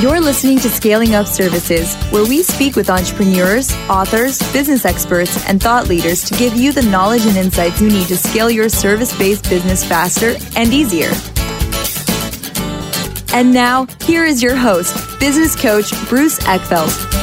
You're listening to Scaling Up Services, where we speak with entrepreneurs, authors, business experts, and thought leaders to give you the knowledge and insights you need to scale your service based business faster and easier. And now, here is your host, business coach Bruce Eckfeldt.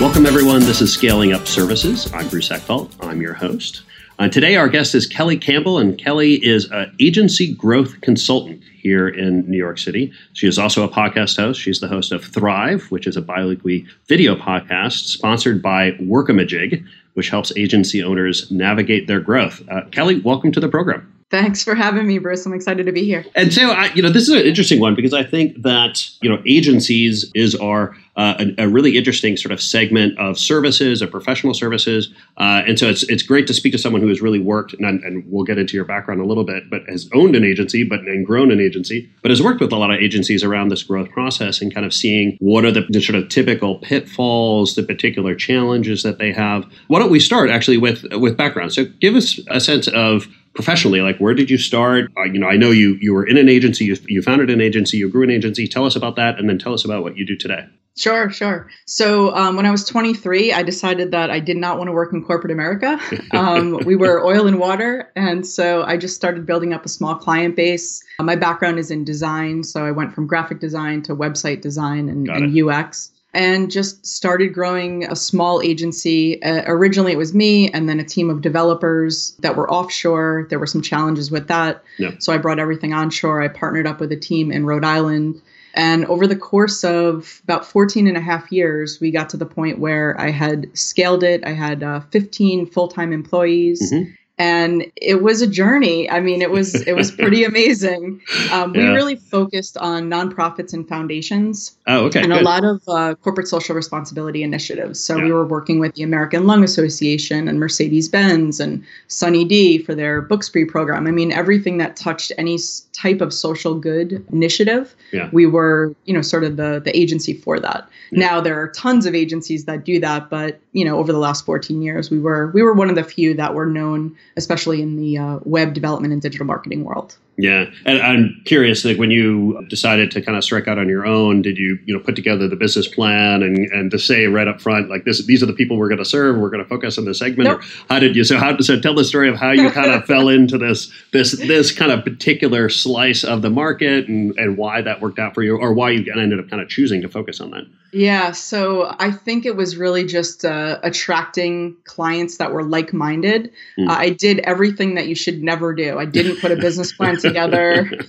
Welcome, everyone. This is Scaling Up Services. I'm Bruce Eckfeldt. I'm your host. Uh, today, our guest is Kelly Campbell, and Kelly is an agency growth consultant here in New York City. She is also a podcast host. She's the host of Thrive, which is a biweekly video podcast sponsored by Workamajig, which helps agency owners navigate their growth. Uh, Kelly, welcome to the program. Thanks for having me, Bruce. I'm excited to be here. And so, I, you know, this is an interesting one because I think that you know agencies is our uh, a, a, really interesting sort of segment of services, of professional services, uh, and so it's it's great to speak to someone who has really worked, and, and, we'll get into your background a little bit, but has owned an agency, but and grown an agency, but has worked with a lot of agencies around this growth process, and kind of seeing what are the, the sort of typical pitfalls, the particular challenges that they have. Why don't we start actually with with background? So give us a sense of professionally like where did you start uh, you know i know you you were in an agency you, you founded an agency you grew an agency tell us about that and then tell us about what you do today Sure, sure. So um, when I was 23, I decided that I did not want to work in corporate America. Um, we were oil and water. And so I just started building up a small client base. Uh, my background is in design. So I went from graphic design to website design and, and UX and just started growing a small agency. Uh, originally, it was me and then a team of developers that were offshore. There were some challenges with that. Yeah. So I brought everything onshore. I partnered up with a team in Rhode Island. And over the course of about 14 and a half years, we got to the point where I had scaled it. I had uh, 15 full time employees. Mm-hmm and it was a journey. I mean, it was it was pretty amazing. Um, yeah. We really focused on nonprofits and foundations. Oh, okay. And good. a lot of uh, corporate social responsibility initiatives. So yeah. we were working with the American Lung Association and Mercedes Benz and Sunny D for their Book Spree program. I mean, everything that touched any type of social good initiative, yeah. we were you know sort of the the agency for that. Now there are tons of agencies that do that, but you know over the last 14 years, we were we were one of the few that were known especially in the uh, web development and digital marketing world. Yeah, and I'm curious, like when you decided to kind of strike out on your own, did you you know put together the business plan and and to say right up front like this these are the people we're going to serve, we're going to focus on this segment, nope. or how did you so how so tell the story of how you kind of fell into this this this kind of particular slice of the market and and why that worked out for you, or why you ended up kind of choosing to focus on that. Yeah, so I think it was really just uh, attracting clients that were like minded. Mm. Uh, I did everything that you should never do. I didn't put a business plan together.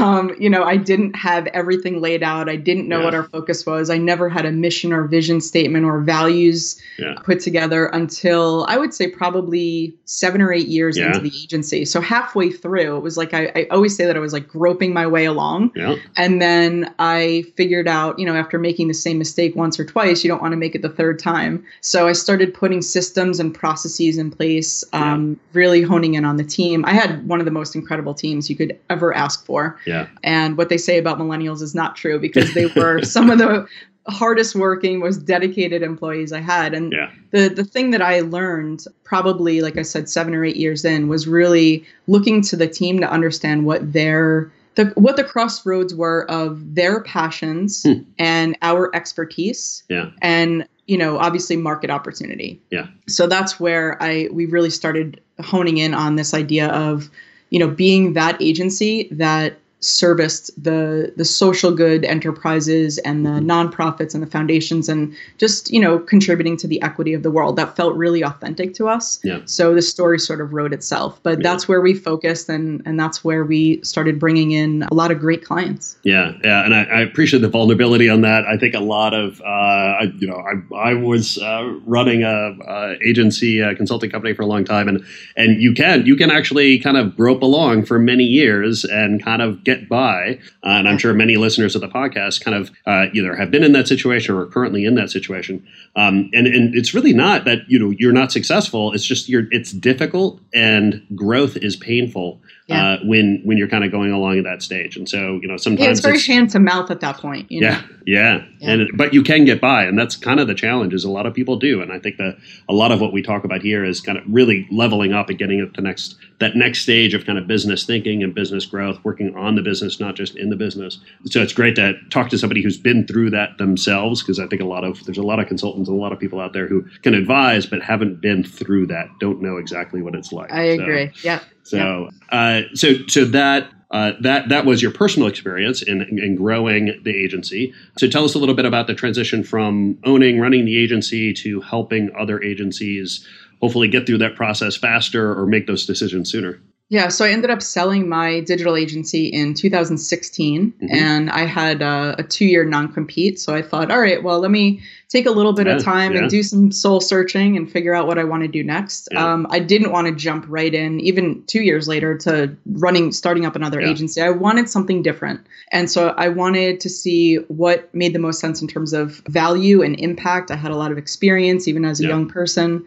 Um, you know, I didn't have everything laid out. I didn't know yeah. what our focus was. I never had a mission or vision statement or values yeah. put together until I would say probably seven or eight years yeah. into the agency. So halfway through, it was like I, I, always say that I was like groping my way along. And then I figured out, you know, after making the same mistake once or twice, you don't want to make it the third time. So I started putting systems and processes in place, um, really honing in on the team. I had one of the most incredible teams you could ever ask for. Yeah. And what they say about millennials is not true because they were some of the hardest working, most dedicated employees I had. And yeah. the the thing that I learned probably like I said 7 or 8 years in was really looking to the team to understand what their the, what the crossroads were of their passions hmm. and our expertise yeah. and you know obviously market opportunity yeah so that's where i we really started honing in on this idea of you know being that agency that serviced the the social good enterprises and the nonprofits and the foundations and just you know contributing to the equity of the world. That felt really authentic to us. Yeah. so the story sort of wrote itself but yeah. that's where we focused and and that's where we started bringing in a lot of great clients. Yeah yeah and i, I appreciate the vulnerability on that. I think a lot of uh, I, you know i, I was uh, running a, a agency a consulting company for a long time and and you can you can actually kind of grope along for many years and kind of get by. Uh, and I'm sure many listeners of the podcast kind of uh, either have been in that situation or are currently in that situation. Um, and and it's really not that you know you're not successful. It's just you're it's difficult and growth is painful. Yeah. uh, when when you're kind of going along at that stage. And so you know sometimes yeah, it's very it's, hand to mouth at that point. yeah, know? yeah, yeah. And but you can get by, and that's kind of the challenge. Is a lot of people do, and I think that a lot of what we talk about here is kind of really leveling up and getting up the next that next stage of kind of business thinking and business growth, working on the business, not just in the business. So it's great to talk to somebody who's been through that themselves, because I think a lot of there's a lot of consultants and a lot of people out there who can advise but haven't been through that, don't know exactly what it's like. I agree. So, yeah. So, uh, so, so that uh, that that was your personal experience in, in growing the agency. So tell us a little bit about the transition from owning, running the agency to helping other agencies hopefully get through that process faster or make those decisions sooner. Yeah, so I ended up selling my digital agency in 2016, mm-hmm. and I had a, a two year non compete. So I thought, all right, well, let me take a little bit yeah, of time yeah. and do some soul searching and figure out what I want to do next. Yeah. Um, I didn't want to jump right in, even two years later, to running, starting up another agency. I wanted something different. And so I wanted to see what made the most sense in terms of value and impact. I had a lot of experience, even as a young person.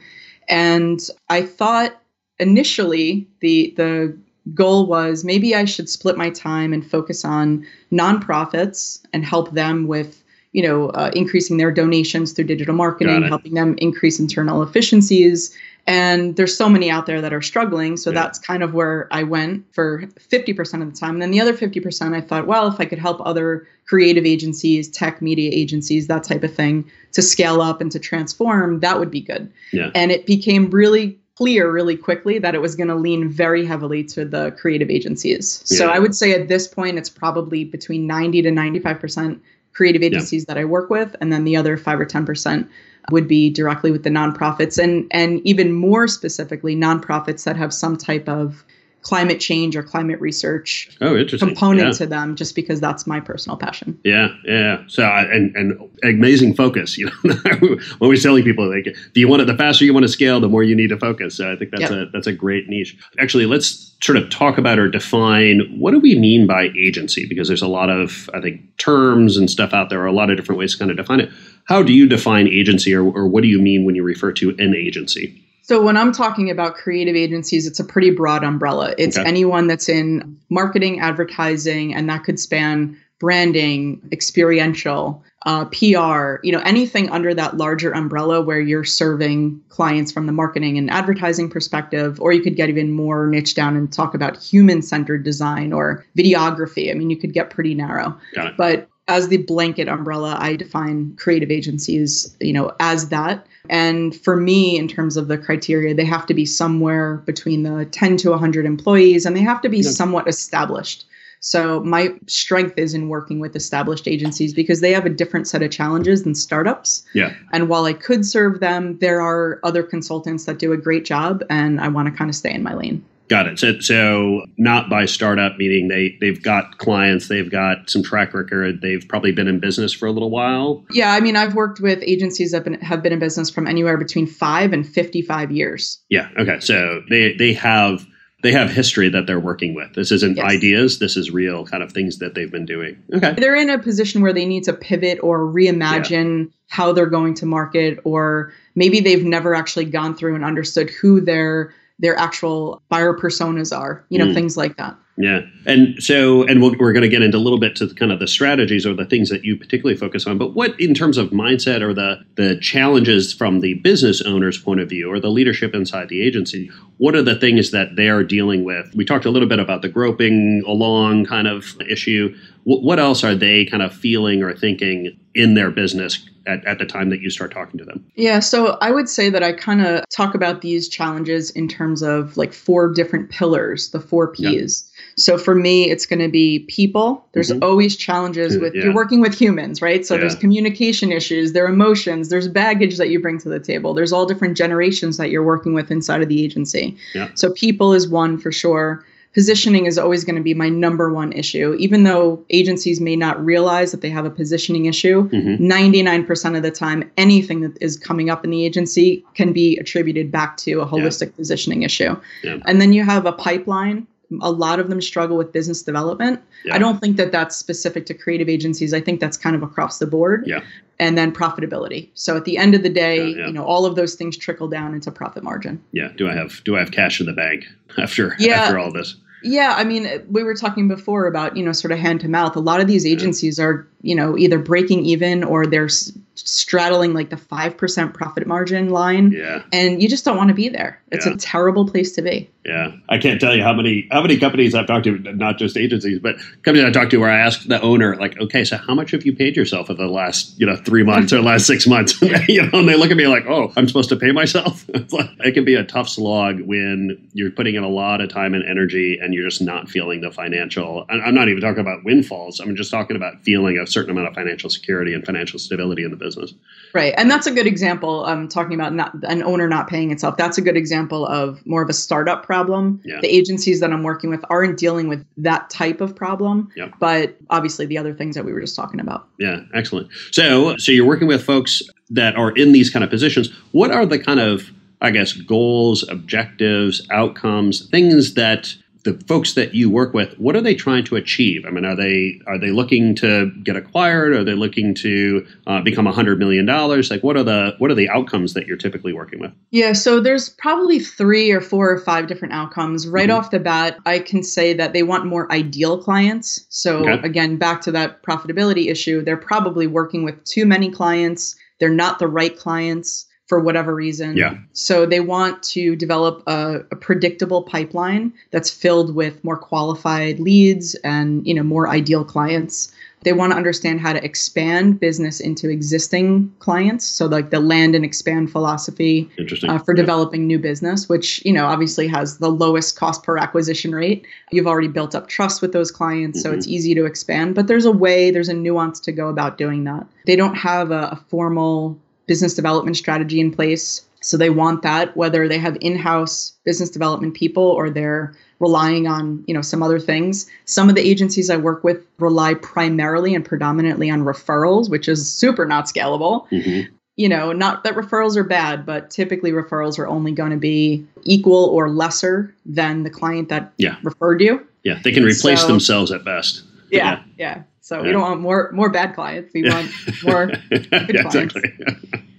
And I thought initially the the goal was maybe I should split my time and focus on nonprofits and help them with you know uh, increasing their donations through digital marketing, helping them increase internal efficiencies. And there's so many out there that are struggling. So yeah. that's kind of where I went for 50% of the time. And then the other 50%, I thought, well, if I could help other creative agencies, tech media agencies, that type of thing to scale up and to transform, that would be good. Yeah. And it became really clear really quickly that it was going to lean very heavily to the creative agencies. Yeah. So I would say at this point, it's probably between 90 to 95% creative agencies yeah. that I work with, and then the other 5 or 10% would be directly with the nonprofits and and even more specifically nonprofits that have some type of climate change or climate research oh, interesting. component yeah. to them just because that's my personal passion. Yeah, yeah. So and and amazing focus. You know, when we're telling people like, do you want it? The faster you want to scale, the more you need to focus. So I think that's yep. a that's a great niche. Actually, let's sort of talk about or define what do we mean by agency because there's a lot of I think terms and stuff out there. Are a lot of different ways to kind of define it. How do you define agency, or, or what do you mean when you refer to an agency? So when I'm talking about creative agencies, it's a pretty broad umbrella. It's okay. anyone that's in marketing, advertising, and that could span branding, experiential, uh, PR, you know, anything under that larger umbrella where you're serving clients from the marketing and advertising perspective, or you could get even more niche down and talk about human centered design or videography. I mean, you could get pretty narrow. But as the blanket umbrella, I define creative agencies, you know, as that. And for me, in terms of the criteria, they have to be somewhere between the 10 to 100 employees and they have to be somewhat established. So my strength is in working with established agencies because they have a different set of challenges than startups. Yeah. And while I could serve them, there are other consultants that do a great job and I want to kind of stay in my lane. Got it. So, so not by startup, meaning they they've got clients, they've got some track record, they've probably been in business for a little while. Yeah, I mean, I've worked with agencies that been, have been in business from anywhere between five and fifty-five years. Yeah. Okay. So they they have they have history that they're working with. This isn't yes. ideas. This is real kind of things that they've been doing. Okay. They're in a position where they need to pivot or reimagine yeah. how they're going to market, or maybe they've never actually gone through and understood who their their actual buyer personas are, you know, mm. things like that. Yeah. And so, and we are going to get into a little bit to kind of the strategies or the things that you particularly focus on. But what, in terms of mindset or the, the challenges from the business owner's point of view or the leadership inside the agency, what are the things that they are dealing with? We talked a little bit about the groping along kind of issue. What, else are they kind of feeling or thinking in their business at, at the time that you start talking to them? Yeah, so I would say that I kind of talk about these challenges in terms of like four different pillars, the four P's. So for me, it's going to be people. There's mm-hmm. always challenges with yeah. you're working with humans, right? So yeah. there's communication issues, there are emotions, there's baggage that you bring to the table. There's all different generations that you're working with inside of the agency. Yeah. So people is one for sure positioning is always going to be my number one issue. Even though agencies may not realize that they have a positioning issue, mm-hmm. 99% of the time, anything that is coming up in the agency can be attributed back to a holistic yeah. positioning issue. Yeah. And then you have a pipeline. A lot of them struggle with business development. Yeah. I don't think that that's specific to creative agencies. I think that's kind of across the board. Yeah. And then profitability. So at the end of the day, you know, all of those things trickle down into profit margin. Yeah. Do I have do I have cash in the bank after after all this? Yeah, I mean, we were talking before about you know sort of hand to mouth. A lot of these agencies are you know either breaking even or they're straddling like the 5% profit margin line. Yeah. And you just don't want to be there. It's Yeah. a terrible place to be. Yeah, I can't tell you how many how many companies I've talked to, not just agencies, but companies I talked to where I asked the owner, like, okay, so how much have you paid yourself in the last you know three months or last six months? you know, and they look at me like, oh, I'm supposed to pay myself. It can be a tough slog when you're putting in a lot of time and energy and you're just not feeling the financial. I'm not even talking about windfalls. I'm just talking about feeling a certain amount of financial security and financial stability in the business. Right. And that's a good example. Um, talking about not an owner not paying itself. That's a good example of more of a startup problem. Yeah. The agencies that I'm working with aren't dealing with that type of problem, Yep. but obviously the other things that we were just talking about. Yeah, excellent. So, so you're working with folks that are in these kind of positions. What are the kind of, I guess, goals, objectives, outcomes, things that the folks that you work with, what are they trying to achieve? I mean, are they are they looking to get acquired? Are they looking to uh, become a hundred million dollars? Like, what are the what are the outcomes that you're typically working with? Yeah, so there's probably three or four or five different outcomes. Right Mhm. off the bat, I can say that they want more ideal clients. So, Okay. again, back to that profitability issue, they're probably working with too many clients. They're not the right clients for whatever reason. Yeah. So, they want to develop a, a predictable pipeline that's filled with more qualified leads and, you know, more ideal clients. They want to understand how to expand business into existing clients. So, like the land and expand philosophy Interesting. uh, for Yeah. developing new business, which you know obviously has the lowest cost per acquisition rate. You've already built up trust with those clients, so Mhm. it's easy to expand. But there's a way, there's a nuance to go about doing that. They don't have a, a formal business development strategy in place, so they want that. Whether they have in-house business development people or they're relying on you know some other things. Some of the agencies I work with rely primarily and predominantly on referrals, which is super not scalable Mhm. you know, not that referrals are bad, but typically referrals are only going to be equal or lesser than the client that Yeah. referred you. Yeah, they can replace So- themselves at best. Yeah, yeah. So Yeah. we don't want more more bad clients. We want more. yeah, exactly.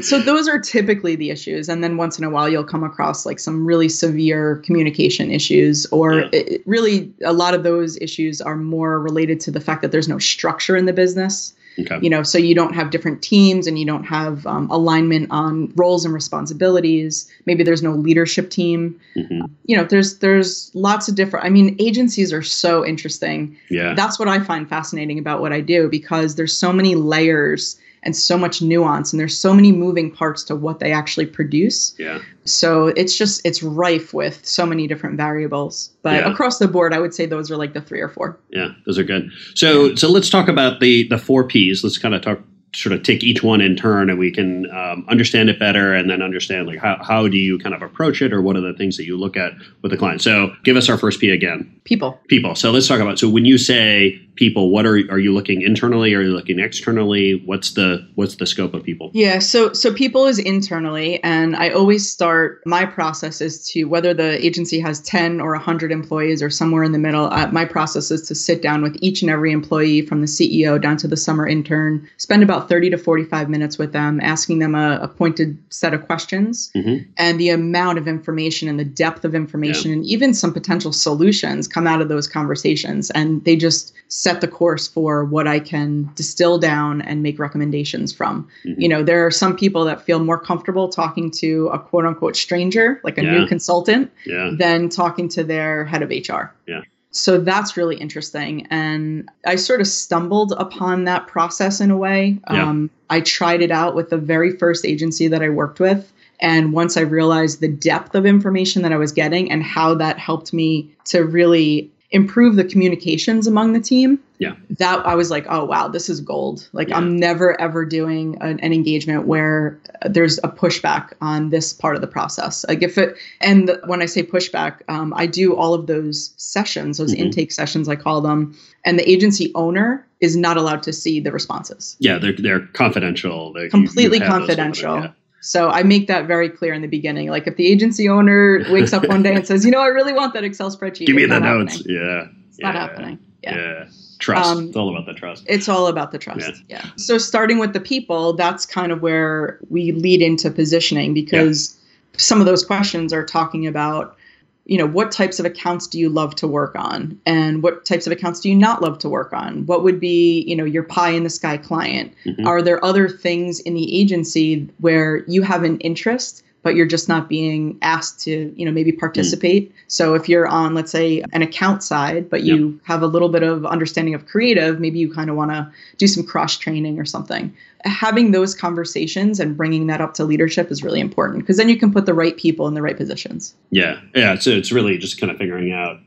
So those are typically the issues, and then once in a while you'll come across like some really severe communication issues, or Yeah. it, really a lot of those issues are more related to the fact that there's no structure in the business. Okay. you know so you don't have different teams and you don't have um, alignment on roles and responsibilities maybe there's no leadership team Mhm. you know there's there's lots of different i mean agencies are so interesting Yeah. that's what i find fascinating about what i do because there's so many layers and so much nuance and there's so many moving parts to what they actually produce yeah. so it's just it's rife with so many different variables but Yeah. across the board i would say those are like the three or four Yeah, those are good. So, so let's talk about the the four P's. Let's kind of talk, sort of take each one in turn, and we can um, understand it better, and then understand like how how do you kind of approach it, or what are the things that you look at with the client. So, give us our first P again. people People. So let's talk about. So when you say people, what are are you looking internally? Are you looking externally? What's the what's the scope of people? Yeah, so so people is internally, and I always start my process is to whether the agency has ten or hundred employees or somewhere in the middle. Uh, my process is to sit down with each and every employee, from the CEO down to the summer intern, spend about thirty to forty-five minutes with them, asking them a, a pointed set of questions, Mhm. and the amount of information and the depth of information, and even some potential solutions come out of those conversations, and they just set the course for what I can distill down and make recommendations from you know there are some people that feel more comfortable talking to a quote unquote stranger like a Yeah. new consultant Yeah. than talking to their head of hr Yeah. so that's really interesting and i sort of stumbled upon that process in a way Yeah. um, i tried it out with the very first agency that i worked with and once i realized the depth of information that i was getting and how that helped me to really improve the communications among the team Yeah. that I was like, oh wow, this is gold. Like Yeah. I'm never ever doing an, an engagement where there's a pushback on this part of the process. Like if it, and the, when I say pushback, um, I do all of those sessions, those Mhm. intake sessions, I call them, and the agency owner is not allowed to see the responses. Yeah, they're they're confidential. They, you- you Completely sort of- confidential. yeah. So I make that very clear in the beginning. Like if the agency owner wakes up one day and says, you know, I really want that Excel spreadsheet. Give me the notes. happening. Yeah. It's yeah. not happening. Yeah. Yeah. Trust. Um, it's all about the trust. It's all about the trust. Yeah. So starting with the people, that's kind of where we lead into positioning because some of those questions are talking about you know what types of accounts do you love to work on? And what types of accounts do you not love to work on? What would be you know your pie in the sky client? Mm-hmm. are there other things in the agency where you have an interest but you're just not being asked to, you know, maybe participate. Mm. So if you're on, let's say, an account side, but you yep. have a little bit of understanding of creative, maybe you kind of want to do some cross training or something. Having those conversations and bringing that up to leadership is really important because then you can put the right people in the right positions. Yeah, yeah. So it's really just kind of figuring out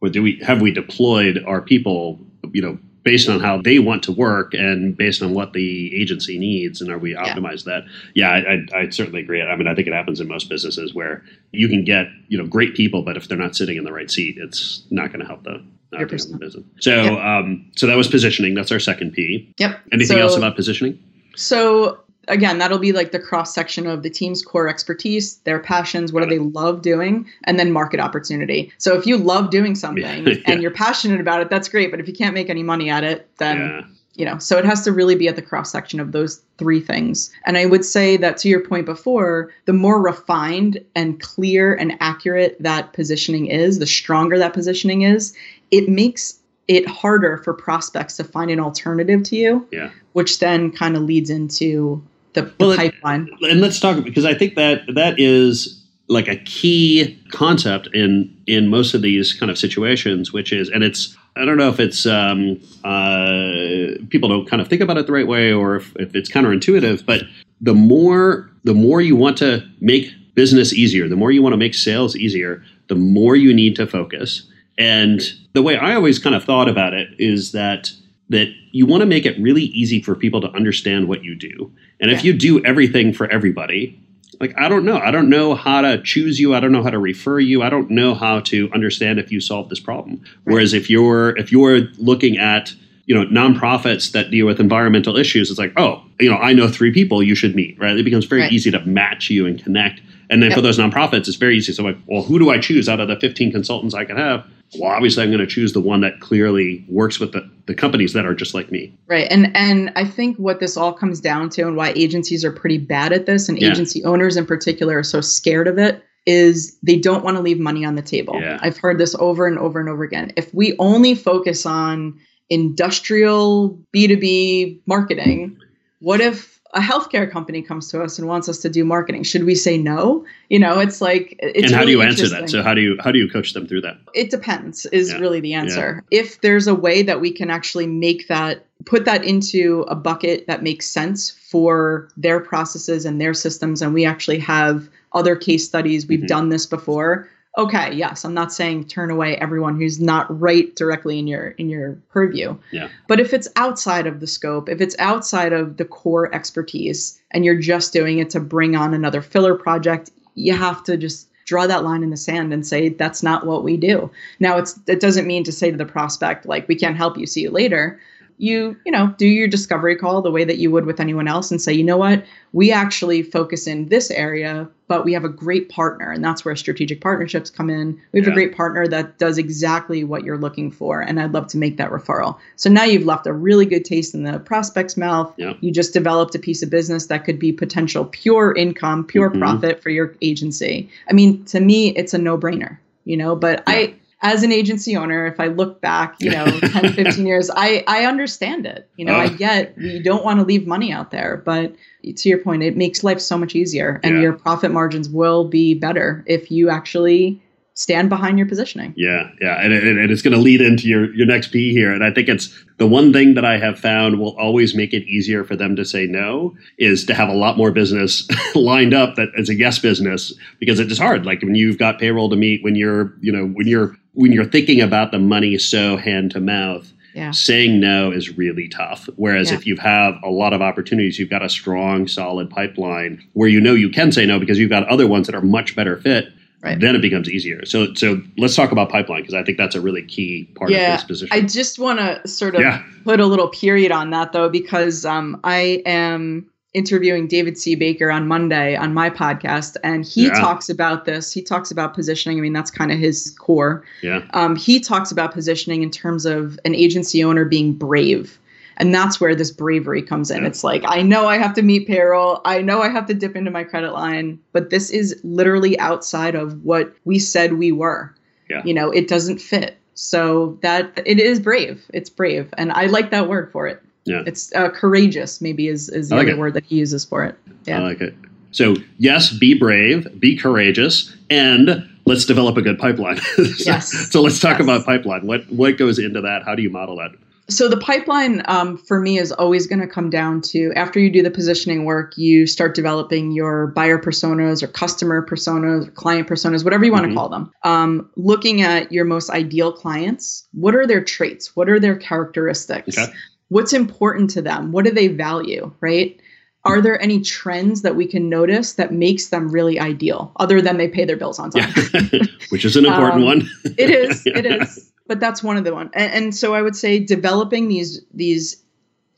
what do we have we deployed our people, you know, based on how they want to work and based on what the agency needs and are we optimize yeah. that? Yeah I, I, I, certainly agree. I mean i think it happens in most businesses where you can get you know great people but if they're not sitting in the right seat it's not going to help the not the business. So yep. um so that was positioning. That's our second p. Yep. Anything so, else about positioning? So again, that'll be like the cross section of the team's core expertise, their passions, what do they love doing, and then market opportunity. So if you love doing something yeah. and you're passionate about it, that's great. But if you can't make any money at it, then yeah. you know, so it has to really be at the cross section of those three things. And I would say that to your point before, the more refined and clear and accurate that positioning is, the stronger that positioning is, it makes it harder for prospects to find an alternative to you. Yeah. Which then kind of leads into the, the well, pipeline. And let's talk because I think that that is like a key concept in in most of these kind of situations, which is, and it's I don't know if it's um, uh, people don't kind of think about it the right way or if, if it's counterintuitive, but the more the more you want to make business easier, the more you want to make sales easier, the more you need to focus. And the way I always kind of thought about it is that that you want to make it really easy for people to understand what you do. And yeah. if you do everything for everybody, like I don't know, I don't know how to choose you, I don't know how to refer you, I don't know how to understand if you solve this problem. Right. Whereas if you're if you're looking at you know nonprofits that deal with environmental issues it's like oh you know i know three people you should meet right it becomes very right. easy to match you and connect and then yep. for those nonprofits it's very easy so like well who do i choose out of the 15 consultants i could have well, obviously I'm going to choose the one that clearly works with the, the companies that are just like me. Right. And and I think what this all comes down to and why agencies are pretty bad at this and yeah. agency owners in particular are so scared of it is they don't want to leave money on the table. Yeah. I've heard this over and over and over again. If we only focus on industrial B2B marketing, what if a healthcare company comes to us and wants us to do marketing should we say no you know it's like it's and how really do you answer that so how do you how do you coach them through that it depends is yeah. really the answer yeah. if there's a way that we can actually make that put that into a bucket that makes sense for their processes and their systems and we actually have other case studies we've mm-hmm. done this before okay, yes, I'm not saying turn away everyone who's not right directly in your in your purview. Yeah. But if it's outside of the scope, if it's outside of the core expertise and you're just doing it to bring on another filler project, you have to just draw that line in the sand and say that's not what we do. Now it's it doesn't mean to say to the prospect like we can't help you, see you later you you know do your discovery call the way that you would with anyone else and say you know what we actually focus in this area but we have a great partner and that's where strategic partnerships come in we have yeah. a great partner that does exactly what you're looking for and i'd love to make that referral so now you've left a really good taste in the prospect's mouth yeah. you just developed a piece of business that could be potential pure income pure mm-hmm. profit for your agency i mean to me it's a no-brainer you know but yeah. i as an agency owner, if I look back, you know, 10, 15 years, I, I understand it. You know, uh, I get we don't want to leave money out there, but to your point, it makes life so much easier and yeah. your profit margins will be better if you actually stand behind your positioning. Yeah, yeah, and, and, and it's going to lead into your your next P here, and I think it's the one thing that I have found will always make it easier for them to say no is to have a lot more business lined up that as a yes business because it is hard. Like when you've got payroll to meet, when you're you know when you're when you're thinking about the money so hand to mouth. Yeah. saying no is really tough. Whereas yeah. if you have a lot of opportunities, you've got a strong, solid pipeline where you know you can say no because you've got other ones that are much better fit Right. Then it becomes easier. So, so let's talk about pipeline because I think that's a really key part yeah, of this position. I just want to sort of yeah. put a little period on that though, because um, I am interviewing David C. Baker on Monday on my podcast, and he yeah. talks about this. He talks about positioning. I mean, that's kind of his core. Yeah. Um, he talks about positioning in terms of an agency owner being brave. And that's where this bravery comes in. It's like, I know I have to meet payroll. I know I have to dip into my credit line, but this is literally outside of what we said we were. Yeah. You know, it doesn't fit. So that it is brave. It's brave. And I like that word for it. Yeah. It's uh, courageous, maybe is, is the like other it. word that he uses for it. Yeah. I like it. So, yes, be brave, be courageous, and let's develop a good pipeline. so, Yes. so let's talk Yes. about pipeline. What what goes into that? How do you model that? So the pipeline um, for me is always going to come down to after you do the positioning work, you start developing your buyer personas or customer personas or client personas, whatever you want to call them. Um, looking at your most ideal clients, what are their traits? What are their characteristics? Okay. What's important to them? What do they value? Right? Are there any trends that we can notice that makes them really ideal, other than they pay their bills on time? Yeah, which is an important Um, one. it is it is But that's one of the one. And, and so I would say developing these these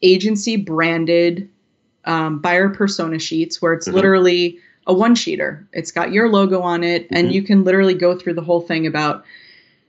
agency branded um, buyer persona sheets where it's Mhm. literally a one sheeter. It's got your logo on it, and Mhm. you can literally go through the whole thing about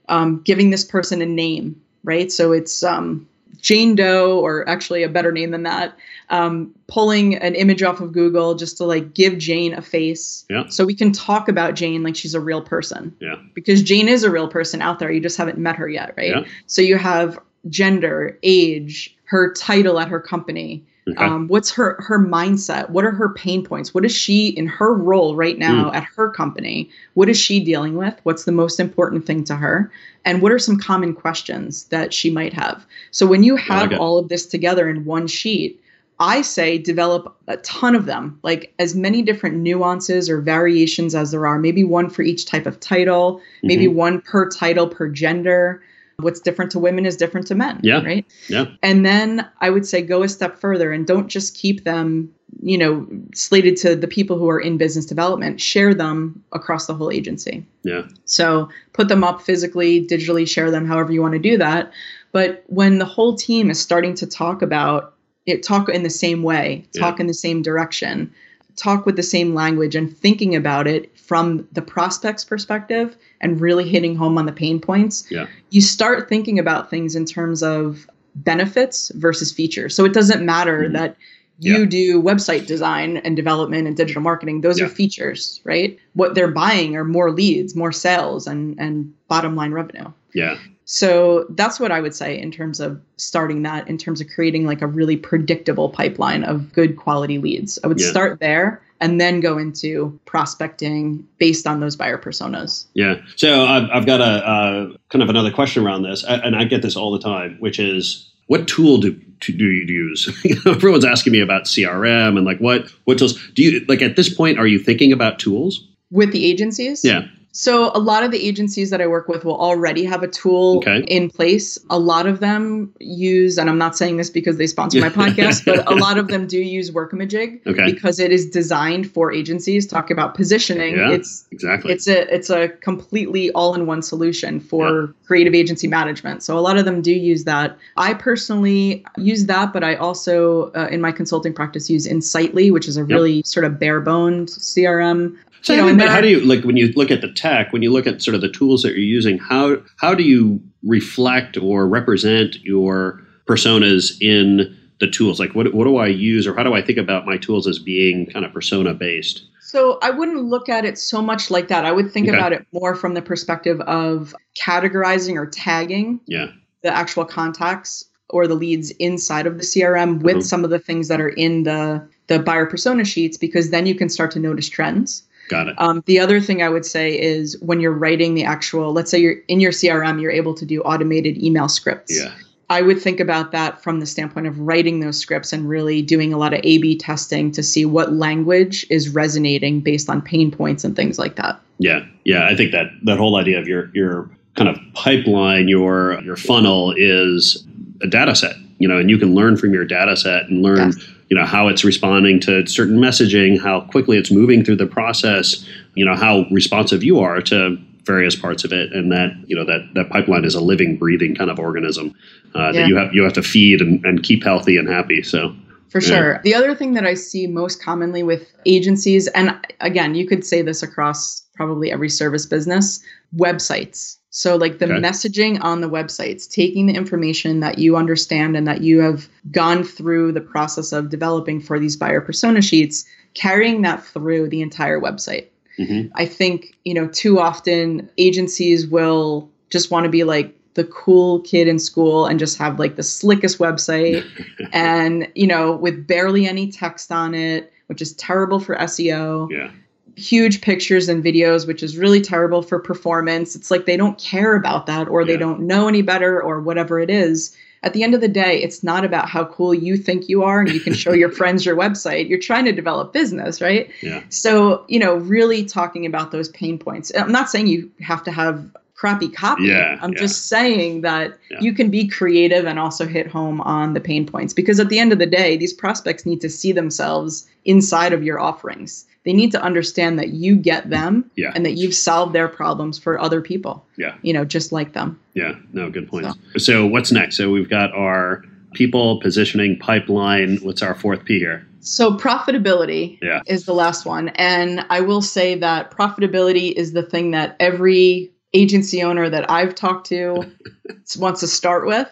um, giving this person a name, right? So it's um, Jane Doe, or actually a better name than that. Um, pulling an image off of Google just to like give Jane a face, Yeah. so we can talk about Jane like she's a real person Yeah. because Jane is a real person out there. You just haven't met her yet, right? Yeah. So you have gender, age, her title at her company. Okay. Um, what's her her mindset? What are her pain points? What is she in her role right now at her company? What is she dealing with? What's the most important thing to her? And what are some common questions that she might have? So when you have all of this together in one sheet, I say develop a ton of them, like as many different nuances or variations as there are, maybe one for each type of title, maybe Mhm. one per title per gender. What's different to women is different to men. Yeah. Right. Yeah. And then I would say go a step further and don't just keep them, you know, slated to the people who are in business development. Share them across the whole agency. Yeah. So put them up physically, digitally, share them however you want to do that. But when the whole team is starting to talk about it, talk in the same way, Yeah. talk in the same direction, talk with the same language, and thinking about it from the prospect's perspective and really hitting home on the pain points, Yeah. you start thinking about things in terms of benefits versus features. So it doesn't matter Mhm. that you Yeah. do website design and development and digital marketing. Those Yeah. are features, right? What they're buying are more leads, more sales, and and bottom line revenue. Yeah. So that's what I would say in terms of starting that, in terms of creating like a really predictable pipeline of good quality leads. I would Yeah. start there and then go into prospecting based on those buyer personas. Yeah. So I've, I've got a uh, kind of another question around this, and I get this all the time, which is what tool do to, do you use? Everyone's asking me about CRM and like what what tools do you like at this point? Are you thinking about tools? With the agencies? Yeah. So a lot of the agencies that I work with will already have a tool Okay. in place. A lot of them use, and I'm not saying this because they sponsor my podcast, but a lot of them do use Workamajig Okay. because it is designed for agencies. Talk about positioning. Yeah. It's Exactly. it's a it's a completely all-in-one solution for creative agency management. So a lot of them do use that. I personally use that, but I also uh, in my consulting practice use Insightly, which is a really sort of bare-boned CRM. So you know, how, do you, how do you like when you look at the tech, when you look at sort of the tools that you're using, how how do you reflect or represent your personas in the tools? Like what what do I use or how do I think about my tools as being kind of persona based? So I wouldn't look at it so much like that. I would think Okay. about it more from the perspective of categorizing or tagging Yeah. the actual contacts or the leads inside of the CRM with Mhm. some of the things that are in the the buyer persona sheets because then you can start to notice trends. Got it. Um, the other thing I would say is when you're writing the actual, let's say you're in your CRM, you're able to do automated email scripts. Yeah. I would think about that from the standpoint of writing those scripts and really doing a lot of A B testing to see what language is resonating based on pain points and things like that. Yeah, yeah. I think that that whole idea of your your kind of pipeline, your your funnel is a data set. You know, and you can learn from your data set and learn, Yes. You know, how it's responding to certain messaging, how quickly it's moving through the process. You know, how responsive you are to various parts of it, and that you know that that pipeline is a living, breathing kind of organism uh, Yeah. that you have you have to feed and, and keep healthy and happy. So For Yeah. sure. The other thing that I see most commonly with agencies, and again, you could say this across probably every service business, websites. So, like the Okay. messaging on the websites, taking the information that you understand and that you have gone through the process of developing for these buyer persona sheets, carrying that through the entire website. Mhm. I think, you know, too often agencies will just want to be like the cool kid in school and just have like the slickest website and, you know, with barely any text on it, which is terrible for SEO Yeah. Huge pictures and videos, which is really terrible for performance. It's like they don't care about that or they Yeah. don't know any better or whatever it is. At the end of the day, it's not about how cool you think you are and you can show your friends your website. You're trying to develop business, right? Yeah. So, you know, really talking about those pain points. I'm not saying you have to have crappy copy. Yeah, I'm yeah. just saying that Yeah. you can be creative and also hit home on the pain points because at the end of the day, these prospects need to see themselves inside of your offerings. They need to understand that you get them Yeah. and that you've solved their problems for other people, Yeah. you know, just like them. Yeah. No, good points. So, what's next? So, we've got our people, positioning, pipeline. What's our fourth P here? So profitability Yeah. is the last one. And I will say that profitability is the thing that every agency owner that I've talked to wants to start with.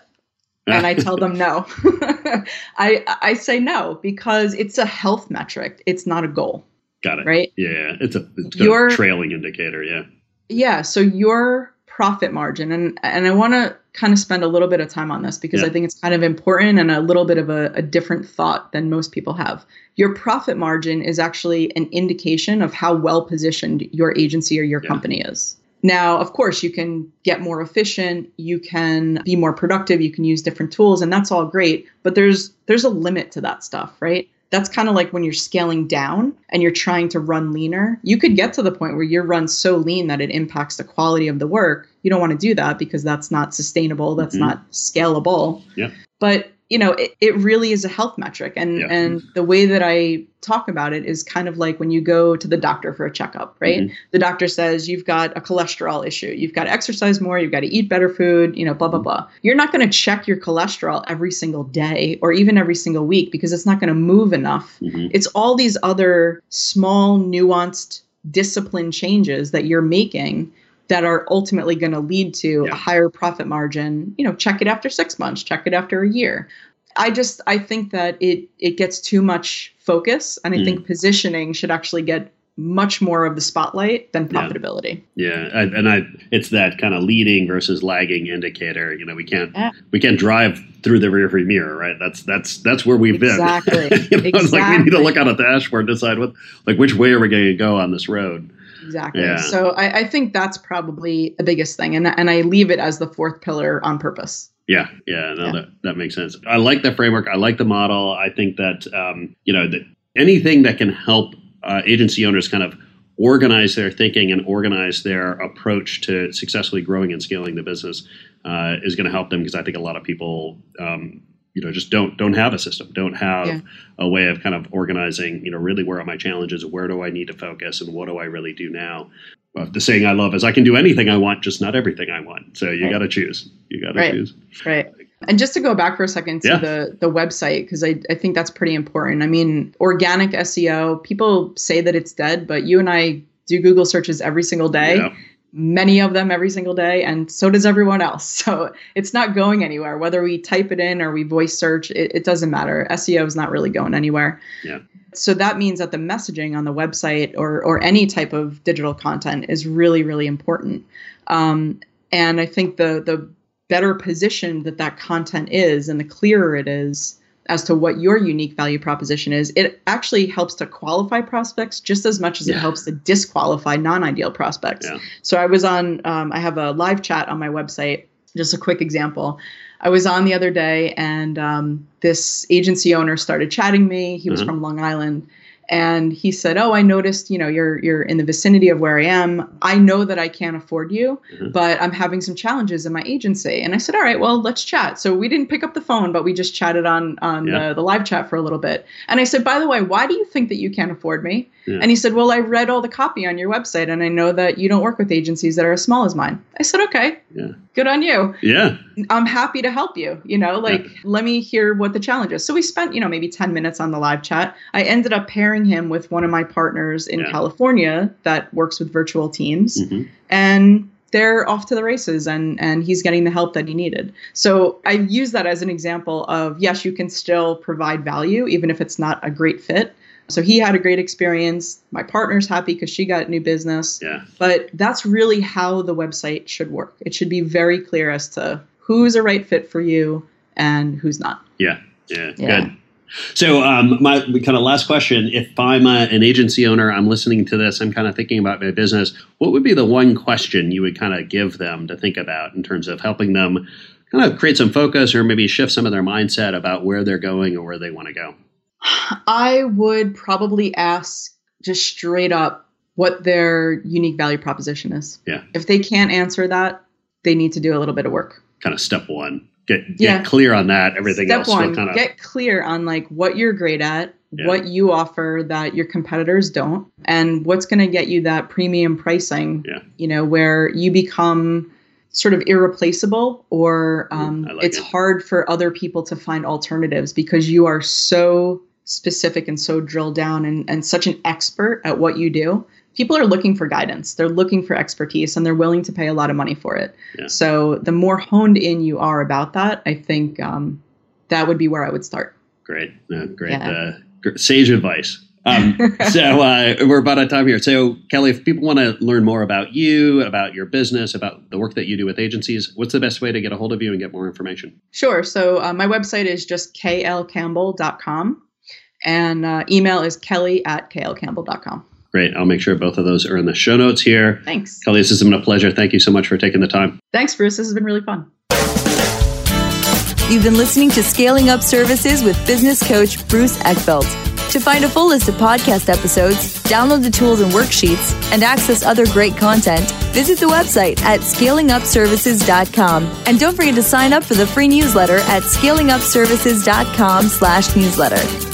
And I tell them no. I I say no because it's a health metric. It's not a goal, got it. right? Yeah. It's a, it's Your- trailing indicator. Yeah. Yeah, so your profit margin and and I want to kind of spend a little bit of time on this because Yeah. I think it's kind of important and a little bit of a, a different thought than most people have. Your profit margin is actually an indication of how well positioned your agency or your Yeah. company is. Now, of course, you can get more efficient, you can be more productive, you can use different tools and that's all great, but there's there's a limit to that stuff, right? That's kind of like when you're scaling down and you're trying to run leaner. You could get to the point where you're run so lean that it impacts the quality of the work. You don't want to do that because that's not sustainable, that's Mhm. not scalable. Yeah. But you know, it, it really is a health metric. And Yeah. and the way that I talk about it is kind of like when you go to the doctor for a checkup, right? Mhm. The doctor says you've got a cholesterol issue, you've got to exercise more, you've got to eat better food, you know, blah blah blah. You're not going to check your cholesterol every single day or even every single week because it's not going to move enough. Mhm. It's all these other small, nuanced discipline changes that you're making that are ultimately going to lead to Yeah. a higher profit margin. You know, check it after six months, check it after a year. I just I think that it it gets too much focus, and I Mm. think positioning should actually get much more of the spotlight than profitability. Yeah, I, and I it's that kind of leading versus lagging indicator. You know, we can't Yeah. we can't drive through the rearview mirror, right? That's that's that's where we've Exactly. been. you know, It's like we need to Exactly. look on a dashboard, decide what like which way are we going to go on this road. Exactly. Yeah. So I, I think that's probably the biggest thing, and and I leave it as the fourth pillar on purpose. Yeah, yeah, no, Yeah. that that makes sense. I like the framework. I like the model. I think that um, you know that anything that can help uh, agency owners kind of organize their thinking and organize their approach to successfully growing and scaling the business uh, is going to help them because I think a lot of people. Um, you know, just don't don't have a system, don't have Yeah. a way of kind of organizing. You know, really where are my challenges? Where do I need to focus? And what do I really do now? The saying I love is I can do anything I want, just not everything I want. So you Right. got to choose. You got to Right. choose. Right. And just to go back for a second to Yeah. the the website because I, I think that's pretty important. I mean, organic SEO, people say that it's dead, but you and I do Google searches every single day, Yeah. Many of them every single day, and so does everyone else. So it's not going anywhere. Whether we type it in or we voice search, it, it doesn't matter. SEO is not really going anywhere. Yeah. So that means that the messaging on the website or or any type of digital content is really really important. Um, and I think the the better positioned that that content is and the clearer it is as to what your unique value proposition is, it actually helps to qualify prospects just as much as Yeah. it helps to disqualify non-ideal prospects. Yeah. So I was on, um, I have a live chat on my website. Just a quick example. I was on the other day, and um, this agency owner started chatting me. He was Mhm. from Long Island, and he said, "Oh, I noticed, you know, you're you're in the vicinity of where I am. I know that I can't afford you, Mhm. but I'm having some challenges in my agency." And I said, "All right, well, let's chat." So we didn't pick up the phone, but we just chatted on on Yeah. the, the live chat for a little bit. And I said, "By the way, why do you think that you can't afford me?" Yeah. And he said, "Well, I read all the copy on your website, and I know that you don't work with agencies that are as small as mine." I said, "Okay, Yeah. good on you." Yeah. I'm happy to help you. You know, like let me hear what the challenge is. So we spent, you know, maybe 10 minutes on the live chat. I ended up pairing him with one of my partners in Yeah. California that works with virtual teams. Mhm. And they're off to the races and and he's getting the help that he needed. So I use that as an example of yes, you can still provide value even if it's not a great fit. So he had a great experience. My partner's happy because she got new business. Yeah. But that's really how the website should work. It should be very clear as to who's a right fit for you and who's not. Yeah. Yeah. yeah. Good. So, um, my kind of last question: If I'm a, an agency owner, I'm listening to this, I'm kind of thinking about my business. What would be the one question you would kind of give them to think about in terms of helping them kind of create some focus or maybe shift some of their mindset about where they're going or where they want to go? I would probably ask just straight up what their unique value proposition is. Yeah. If they can't answer that, they need to do a little bit of work. Kind of step one get get yeah. clear on that. Everything Step else one, kind of get clear on like what you're great at, yeah. what you offer that your competitors don't, and what's going to get you that premium pricing. Yeah. You know, where you become sort of irreplaceable, or um, like it's it. hard for other people to find alternatives because you are so specific and so drilled down and, and such an expert at what you do people are looking for guidance. They're looking for expertise and they're willing to pay a lot of money for it. Yeah. so the more honed in you are about that i think um, that would be where i would start. Great. Uh, great yeah. uh, sage advice. Um, so uh, we're about out of time here. So kelly if people want to learn more about you about your business about the work that you do with agencies what's the best way to get a hold of you and get more information? Sure. So uh, my website is just klcampbell.com and uh, email is kelly at klcampbell.com Great. I'll make sure both of those are in the show notes here. Thanks. Kelly, this has been a pleasure. Thank you so much for taking the time. Thanks, Bruce. This has been really fun. You've been listening to Scaling Up Services with business coach Bruce Eckfeldt. To find a full list of podcast episodes, download the tools and worksheets, and access other great content, visit the website at scalingupservices.com. And don't forget to sign up for the free newsletter at scalingupservices.com slash newsletter.